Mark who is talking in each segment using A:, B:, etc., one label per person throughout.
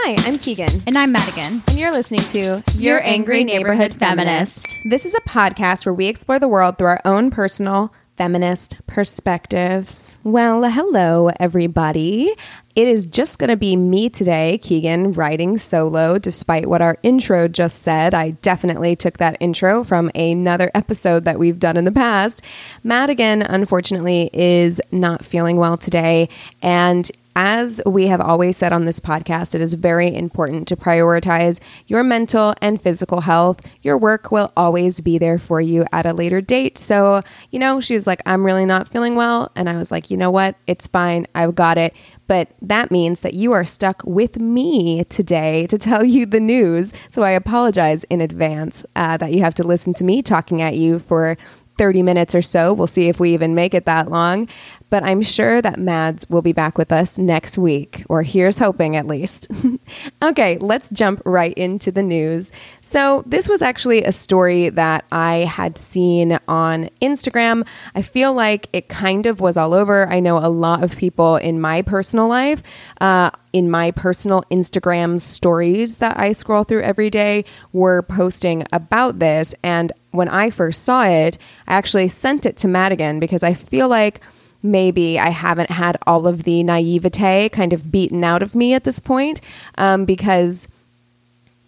A: Hi, I'm Keegan.
B: And I'm Madigan.
A: And you're listening to
B: Your Angry Neighborhood Feminist.
A: This is a podcast where we explore the world through our own personal feminist perspectives. Well, hello, everybody. It is just going to be me today, Keegan, writing solo, despite what our intro just said. I definitely took that intro from another episode that we've done in the past. Madigan, unfortunately, is not feeling well today, and as we have always said on this podcast, it is very important to prioritize your mental and physical health. Your work will always be there for you at a later date. So, you know, she's like, I'm really not feeling well. And I was like, you know what? It's fine. I've got it. But that means that you are stuck with me today to tell you the news. So I apologize in advance uh, that you have to listen to me talking at you for 30 minutes or so. We'll see if we even make it that long but I'm sure that Mads will be back with us next week, or here's hoping at least. okay, let's jump right into the news. So, this was actually a story that I had seen on Instagram. I feel like it kind of was all over. I know a lot of people in my personal life, uh, in my personal Instagram stories that I scroll through every day, were posting about this. And when I first saw it, I actually sent it to Madigan because I feel like maybe I haven't had all of the naivete kind of beaten out of me at this point um, because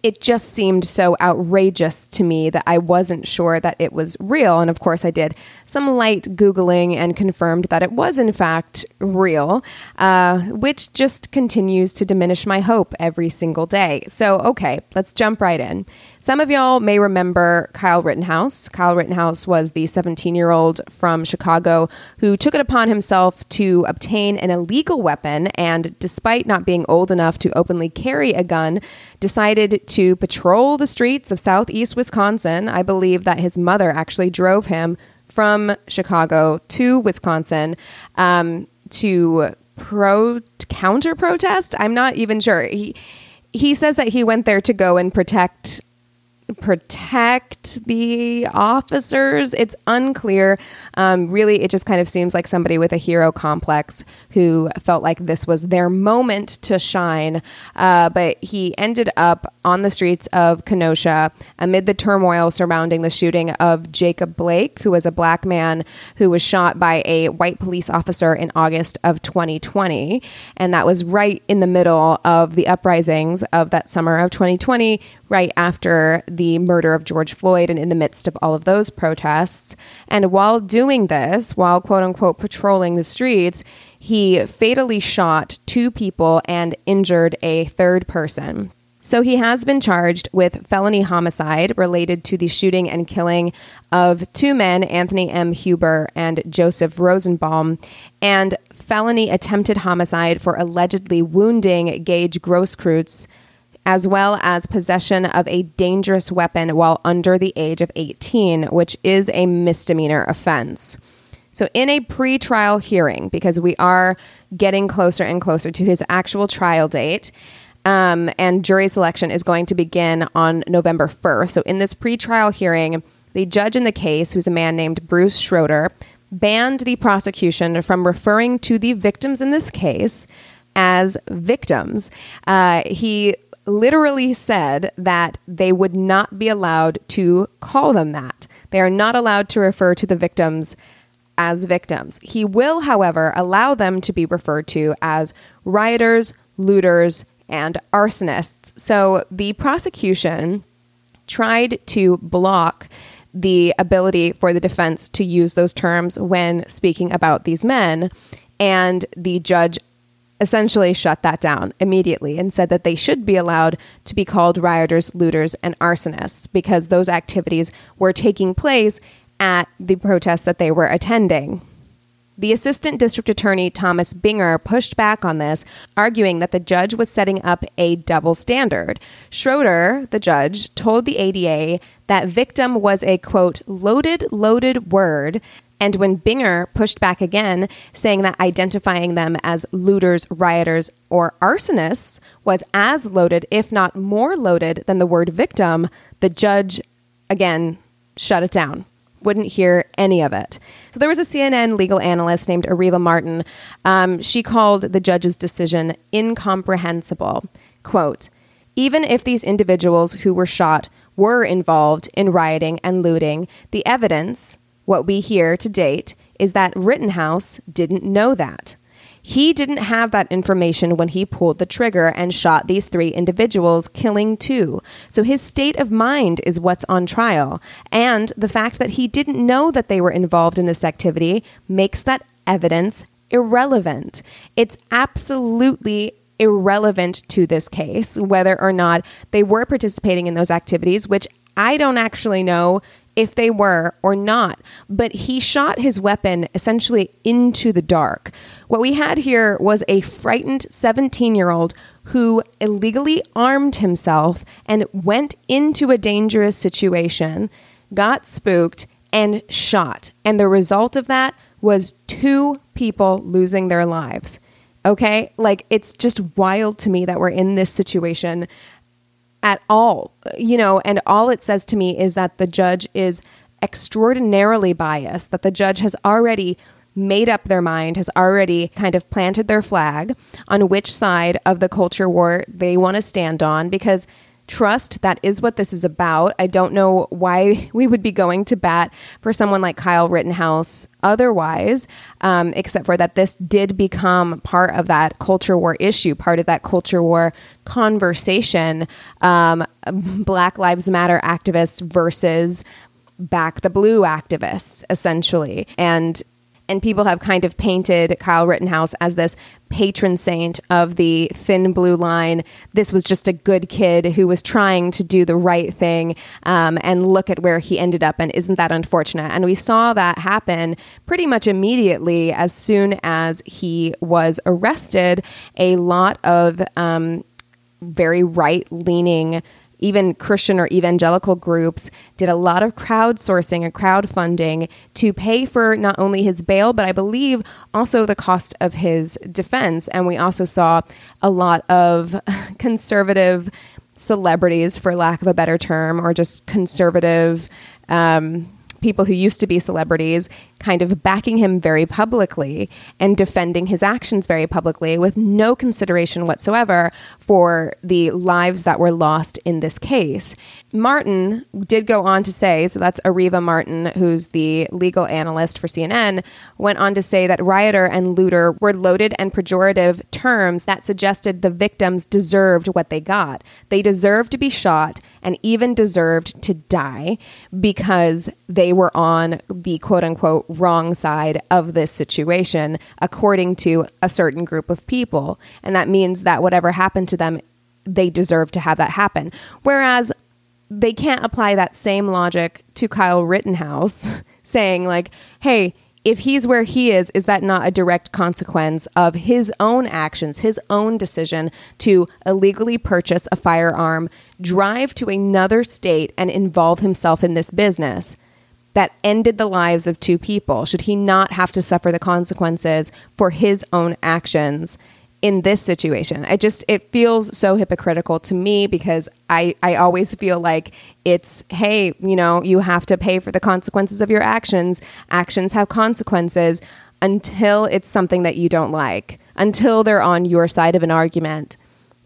A: it just seemed so outrageous to me that I wasn't sure that it was real. And of course, I did some light Googling and confirmed that it was, in fact, real, uh, which just continues to diminish my hope every single day. So, okay, let's jump right in. Some of y'all may remember Kyle Rittenhouse. Kyle Rittenhouse was the 17 year old from Chicago who took it upon himself to obtain an illegal weapon and, despite not being old enough to openly carry a gun, decided to patrol the streets of southeast Wisconsin. I believe that his mother actually drove him from Chicago to Wisconsin um, to pro counter protest. I'm not even sure. He he says that he went there to go and protect protect the officers. It's unclear. Um, really, it just kind of seems like somebody with a hero complex who felt like this was their moment to shine. Uh, but he ended up on the streets of Kenosha amid the turmoil surrounding the shooting of Jacob Blake, who was a black man who was shot by a white police officer in August of 2020. And that was right in the middle of the uprisings of that summer of 2020, right after the murder of George Floyd and in the midst of all of those protests. And while doing this, while quote unquote patrolling the streets, he fatally shot two people and injured a third person. So he has been charged with felony homicide related to the shooting and killing of two men, Anthony M. Huber and Joseph Rosenbaum, and felony attempted homicide for allegedly wounding Gage Grosskreutz as well as possession of a dangerous weapon while under the age of 18, which is a misdemeanor offense. So, in a pre trial hearing, because we are getting closer and closer to his actual trial date, um, and jury selection is going to begin on November 1st. So, in this pre trial hearing, the judge in the case, who's a man named Bruce Schroeder, banned the prosecution from referring to the victims in this case as victims. Uh, he literally said that they would not be allowed to call them that. They are not allowed to refer to the victims as victims. He will, however, allow them to be referred to as rioters, looters, and arsonists. So the prosecution tried to block the ability for the defense to use those terms when speaking about these men. And the judge essentially shut that down immediately and said that they should be allowed to be called rioters, looters, and arsonists because those activities were taking place at the protests that they were attending. The assistant district attorney, Thomas Binger, pushed back on this, arguing that the judge was setting up a double standard. Schroeder, the judge, told the ADA that victim was a quote, loaded, loaded word. And when Binger pushed back again, saying that identifying them as looters, rioters, or arsonists was as loaded, if not more loaded, than the word victim, the judge again shut it down wouldn't hear any of it. So there was a CNN legal analyst named Areva Martin. Um, she called the judge's decision incomprehensible. Quote, even if these individuals who were shot were involved in rioting and looting, the evidence, what we hear to date, is that Rittenhouse didn't know that. He didn't have that information when he pulled the trigger and shot these three individuals, killing two. So his state of mind is what's on trial. And the fact that he didn't know that they were involved in this activity makes that evidence irrelevant. It's absolutely irrelevant to this case whether or not they were participating in those activities, which I don't actually know if they were or not. But he shot his weapon essentially into the dark. What we had here was a frightened 17 year old who illegally armed himself and went into a dangerous situation, got spooked, and shot. And the result of that was two people losing their lives. Okay? Like, it's just wild to me that we're in this situation at all, you know, and all it says to me is that the judge is extraordinarily biased, that the judge has already made up their mind, has already kind of planted their flag on which side of the culture war they want to stand on because trust. That is what this is about. I don't know why we would be going to bat for someone like Kyle Rittenhouse otherwise, um, except for that this did become part of that culture war issue, part of that culture war conversation. Um, Black Lives Matter activists versus back the blue activists, essentially. And and people have kind of painted Kyle Rittenhouse as this patron saint of the thin blue line. This was just a good kid who was trying to do the right thing, um, and look at where he ended up. And isn't that unfortunate? And we saw that happen pretty much immediately as soon as he was arrested. A lot of um, very right leaning even Christian or evangelical groups did a lot of crowdsourcing and crowdfunding to pay for not only his bail, but I believe also the cost of his defense. And we also saw a lot of conservative celebrities, for lack of a better term, or just conservative. Um, people who used to be celebrities kind of backing him very publicly and defending his actions very publicly with no consideration whatsoever for the lives that were lost in this case. Martin did go on to say, so that's Areva Martin, who's the legal analyst for CNN, went on to say that rioter and looter were loaded and pejorative terms that suggested the victims deserved what they got. They deserved to be shot and even deserved to die because they were on the quote unquote wrong side of this situation, according to a certain group of people. And that means that whatever happened to them, they deserve to have that happen. Whereas they can't apply that same logic to Kyle Rittenhouse, saying, like, hey, if he's where he is, is that not a direct consequence of his own actions, his own decision to illegally purchase a firearm, drive to another state, and involve himself in this business? That ended the lives of two people? Should he not have to suffer the consequences for his own actions in this situation. I just it feels so hypocritical to me because I I always feel like it's hey, you know, you have to pay for the consequences of your actions. Actions have consequences until it's something that you don't like, until they're on your side of an argument.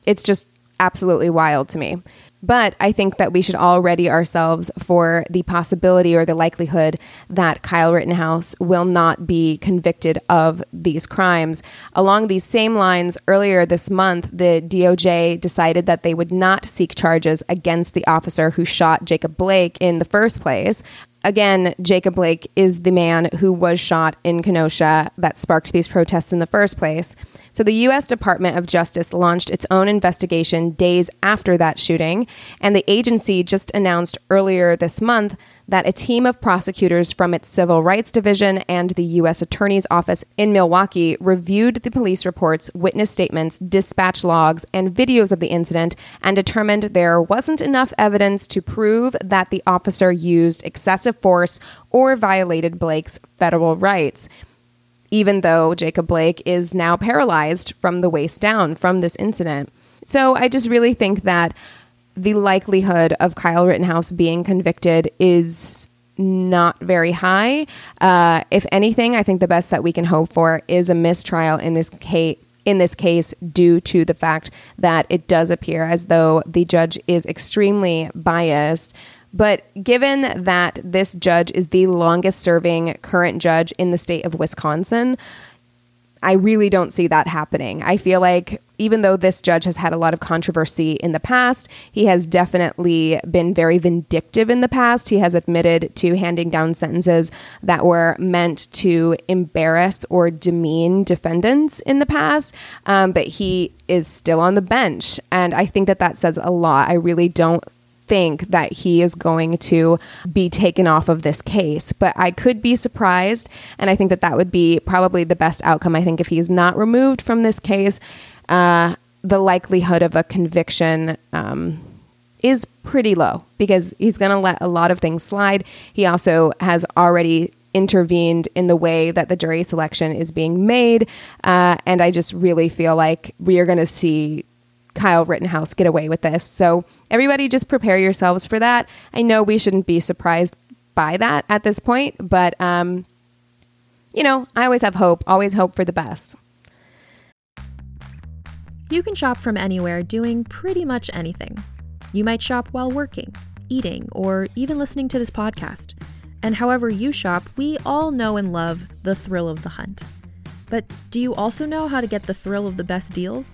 A: It's just absolutely wild to me. But I think that we should all ready ourselves for the possibility or the likelihood that Kyle Rittenhouse will not be convicted of these crimes. Along these same lines, earlier this month, the DOJ decided that they would not seek charges against the officer who shot Jacob Blake in the first place again, Jacob Blake is the man who was shot in Kenosha that sparked these protests in the first place. So the U.S. Department of Justice launched its own investigation days after that shooting, and the agency just announced earlier this month that a team of prosecutors from its Civil Rights Division and the U.S. Attorney's Office in Milwaukee reviewed the police reports, witness statements, dispatch logs, and videos of the incident and determined there wasn't enough evidence to prove that the officer used excessive force or violated Blake's federal rights. Even though Jacob Blake is now paralyzed from the waist down from this incident. So I just really think that the likelihood of Kyle Rittenhouse being convicted is not very high. Uh, if anything, I think the best that we can hope for is a mistrial in this case. In this case, due to the fact that it does appear as though the judge is extremely biased. But given that this judge is the longest serving current judge in the state of Wisconsin, I really don't see that happening. I feel like even though this judge has had a lot of controversy in the past, he has definitely been very vindictive in the past. He has admitted to handing down sentences that were meant to embarrass or demean defendants in the past, um, but he is still on the bench. And I think that that says a lot. I really don't think that he is going to be taken off of this case, but I could be surprised. And I think that that would be probably the best outcome. I think if he's not removed from this case, uh, the likelihood of a conviction um, is pretty low because he's going to let a lot of things slide. He also has already intervened in the way that the jury selection is being made. Uh, and I just really feel like we are going to see Kyle Rittenhouse get away with this. So everybody just prepare yourselves for that. I know we shouldn't be surprised by that at this point, but um, you know, I always have hope, always hope for the best.
C: You can shop from anywhere doing pretty much anything. You might shop while working, eating, or even listening to this podcast. And however you shop, we all know and love the thrill of the hunt. But do you also know how to get the thrill of the best deals?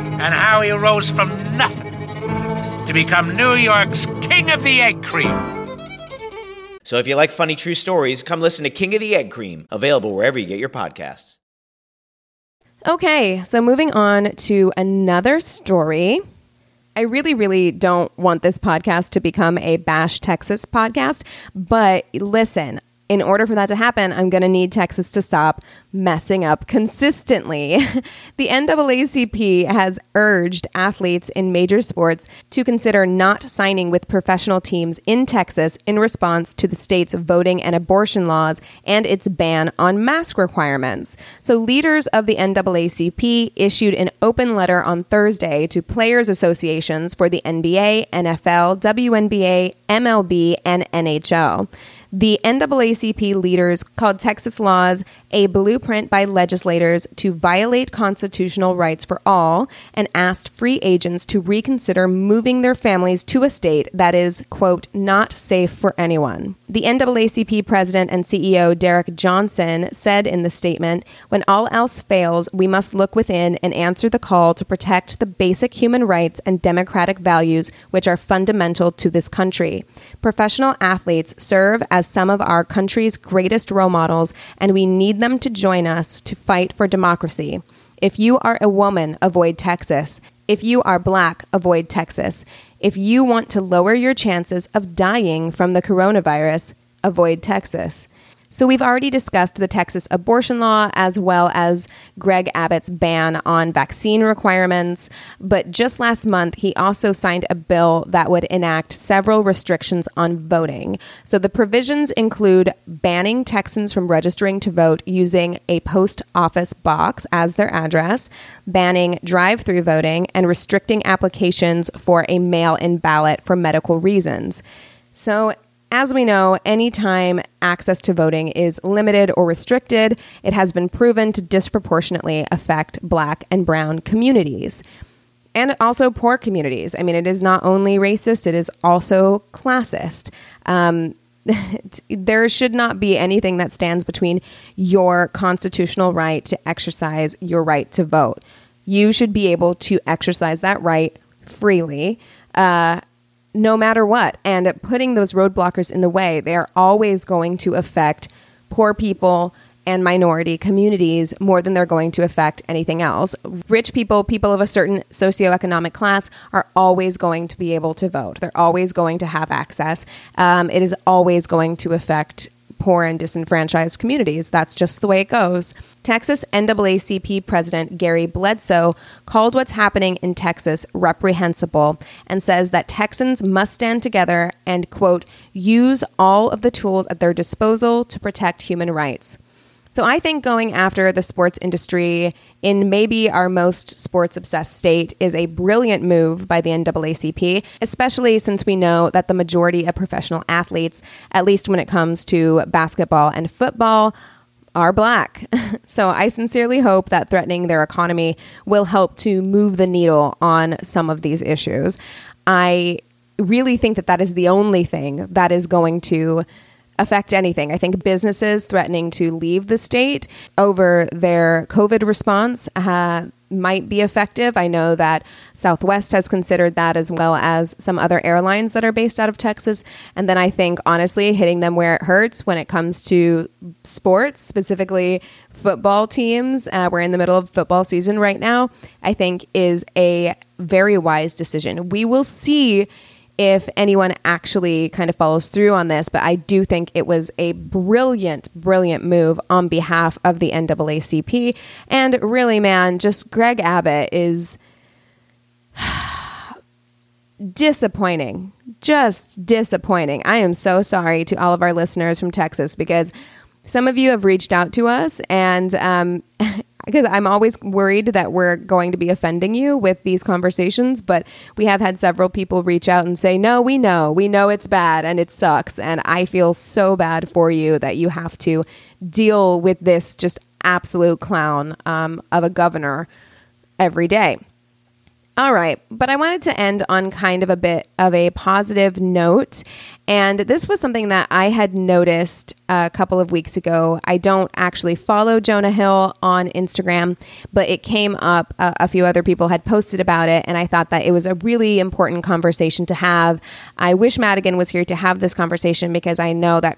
D: and how he rose from nothing to become New York's King of the Egg Cream.
E: So if you like funny true stories, come listen to King of the Egg Cream, available wherever you get your podcasts.
A: Okay, so moving on to another story. I really, really don't want this podcast to become a Bash Texas podcast, but listen, in order for that to happen, I'm going to need Texas to stop messing up consistently. the NAACP has urged athletes in major sports to consider not signing with professional teams in Texas in response to the state's voting and abortion laws and its ban on mask requirements. So, leaders of the NAACP issued an open letter on Thursday to players' associations for the NBA, NFL, WNBA, MLB, and NHL. The NAACP leaders called Texas laws a blueprint by legislators to violate constitutional rights for all and asked free agents to reconsider moving their families to a state that is, quote, not safe for anyone. The NAACP president and CEO Derrick Johnson said in the statement When all else fails, we must look within and answer the call to protect the basic human rights and democratic values which are fundamental to this country. Professional athletes serve as some of our country's greatest role models, and we need them to join us to fight for democracy. If you are a woman, avoid Texas. If you are black, avoid Texas. If you want to lower your chances of dying from the coronavirus, avoid Texas. So, we've already discussed the Texas abortion law as well as Greg Abbott's ban on vaccine requirements. But just last month, he also signed a bill that would enact several restrictions on voting. So, the provisions include banning Texans from registering to vote using a post office box as their address, banning drive through voting, and restricting applications for a mail in ballot for medical reasons. So, as we know, anytime access to voting is limited or restricted, it has been proven to disproportionately affect black and brown communities. And also poor communities. I mean, it is not only racist, it is also classist. Um, there should not be anything that stands between your constitutional right to exercise your right to vote. You should be able to exercise that right freely. Uh, no matter what. And putting those roadblockers in the way, they are always going to affect poor people and minority communities more than they're going to affect anything else. Rich people, people of a certain socioeconomic class, are always going to be able to vote. They're always going to have access. Um, it is always going to affect poor and disenfranchised communities. That's just the way it goes. Texas NAACP President Gary Bledsoe called what's happening in Texas reprehensible and says that Texans must stand together and, quote, use all of the tools at their disposal to protect human rights. So I think going after the sports industry in maybe our most sports obsessed state is a brilliant move by the NAACP, especially since we know that the majority of professional athletes, at least when it comes to basketball and football, are black. so I sincerely hope that threatening their economy will help to move the needle on some of these issues. I really think that that is the only thing that is going to affect anything. I think businesses threatening to leave the state over their COVID response uh, might be effective. I know that Southwest has considered that as well as some other airlines that are based out of Texas. And then I think, honestly, hitting them where it hurts when it comes to sports, specifically football teams, uh, we're in the middle of football season right now, I think is a very wise decision. We will see if anyone actually kind of follows through on this, but I do think it was a brilliant, brilliant move on behalf of the NAACP. And really, man, just Greg Abbott is disappointing. Just disappointing. I am so sorry to all of our listeners from Texas because some of you have reached out to us and um, because I'm always worried that we're going to be offending you with these conversations. But we have had several people reach out and say, No, we know, we know it's bad and it sucks. And I feel so bad for you that you have to deal with this just absolute clown um, of a governor every day. All right, but I wanted to end on kind of a bit of a positive note. And this was something that I had noticed a couple of weeks ago. I don't actually follow Jonah Hill on Instagram, but it came up. A, a few other people had posted about it, and I thought that it was a really important conversation to have. I wish Madigan was here to have this conversation because I know that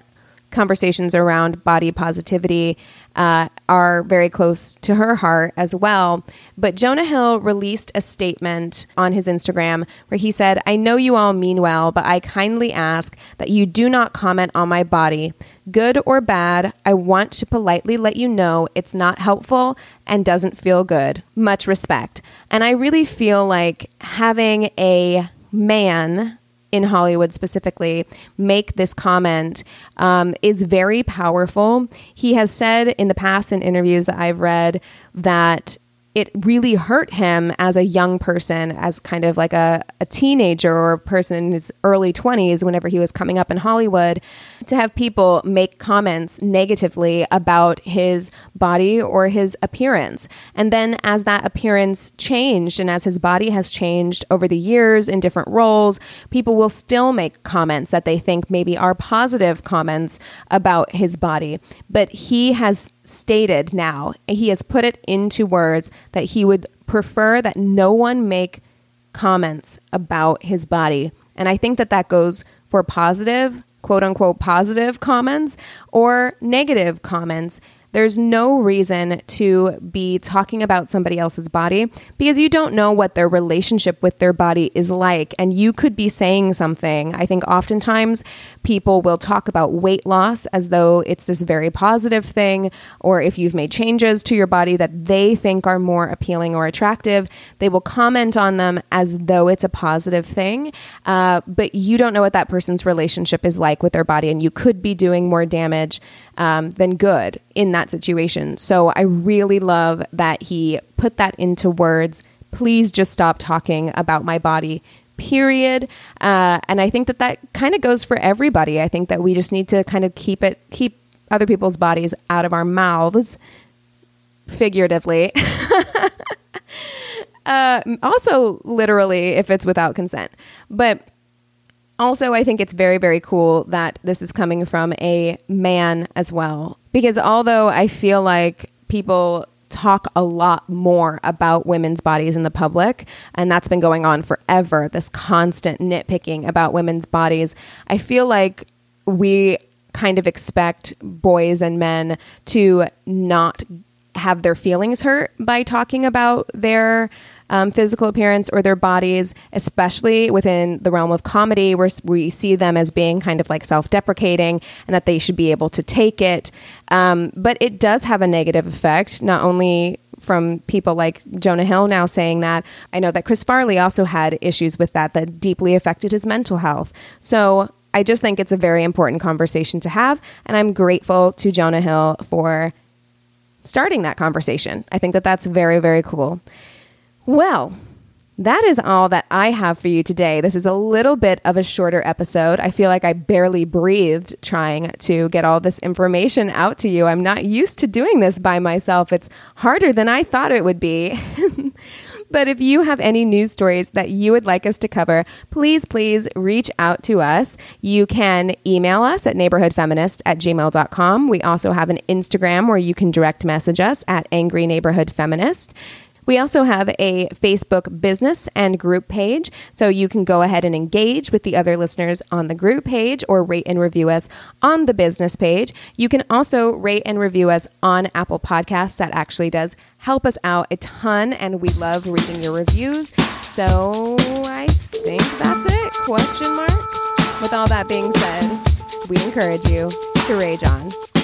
A: conversations around body positivity uh, are very close to her heart as well. But Jonah Hill released a statement on his Instagram where he said, I know you all mean well, but I kindly ask that you do not comment on my body. Good or bad, I want to politely let you know it's not helpful and doesn't feel good. Much respect. And I really feel like having a man in Hollywood specifically make this comment um, is very powerful. He has said in the past in interviews that I've read that it really hurt him as a young person, as kind of like a, a teenager or a person in his early 20s, whenever he was coming up in Hollywood, to have people make comments negatively about his body or his appearance. And then as that appearance changed and as his body has changed over the years in different roles, people will still make comments that they think maybe are positive comments about his body. But he has stated now, he has put it into words that he would prefer that no one make comments about his body. And I think that that goes for positive, quote unquote, positive comments or negative comments. There's no reason to be talking about somebody else's body because you don't know what their relationship with their body is like. And you could be saying something. I think oftentimes people will talk about weight loss as though it's this very positive thing, or if you've made changes to your body that they think are more appealing or attractive, they will comment on them as though it's a positive thing. Uh, but you don't know what that person's relationship is like with their body, and you could be doing more damage um, than good in that situation. So I really love that he put that into words. Please just stop talking about my body period uh, and i think that that kind of goes for everybody i think that we just need to kind of keep it keep other people's bodies out of our mouths figuratively uh, also literally if it's without consent but also, I think it's very, very cool that this is coming from a man as well. Because although I feel like people talk a lot more about women's bodies in the public, and that's been going on forever, this constant nitpicking about women's bodies, I feel like we kind of expect boys and men to not have their feelings hurt by talking about their um, physical appearance or their bodies, especially within the realm of comedy, where we see them as being kind of like self deprecating and that they should be able to take it. Um, but it does have a negative effect, not only from people like Jonah Hill now saying that. I know that Chris Farley also had issues with that that deeply affected his mental health. So I just think it's a very important conversation to have. And I'm grateful to Jonah Hill for starting that conversation. I think that that's very, very cool. Well, that is all that I have for you today. This is a little bit of a shorter episode. I feel like I barely breathed trying to get all this information out to you. I'm not used to doing this by myself. It's harder than I thought it would be. but if you have any news stories that you would like us to cover, please, please reach out to us. You can email us at neighborhoodfeminist at gmail.com. We also have an Instagram where you can direct message us at angry neighborhood feminist. We also have a Facebook business and group page, so you can go ahead and engage with the other listeners on the group page or rate and review us on the business page. You can also rate and review us on Apple Podcasts. That actually does help us out a ton, and we love reading your reviews. So I think that's it. Question mark. With all that being said, we encourage you to rage on.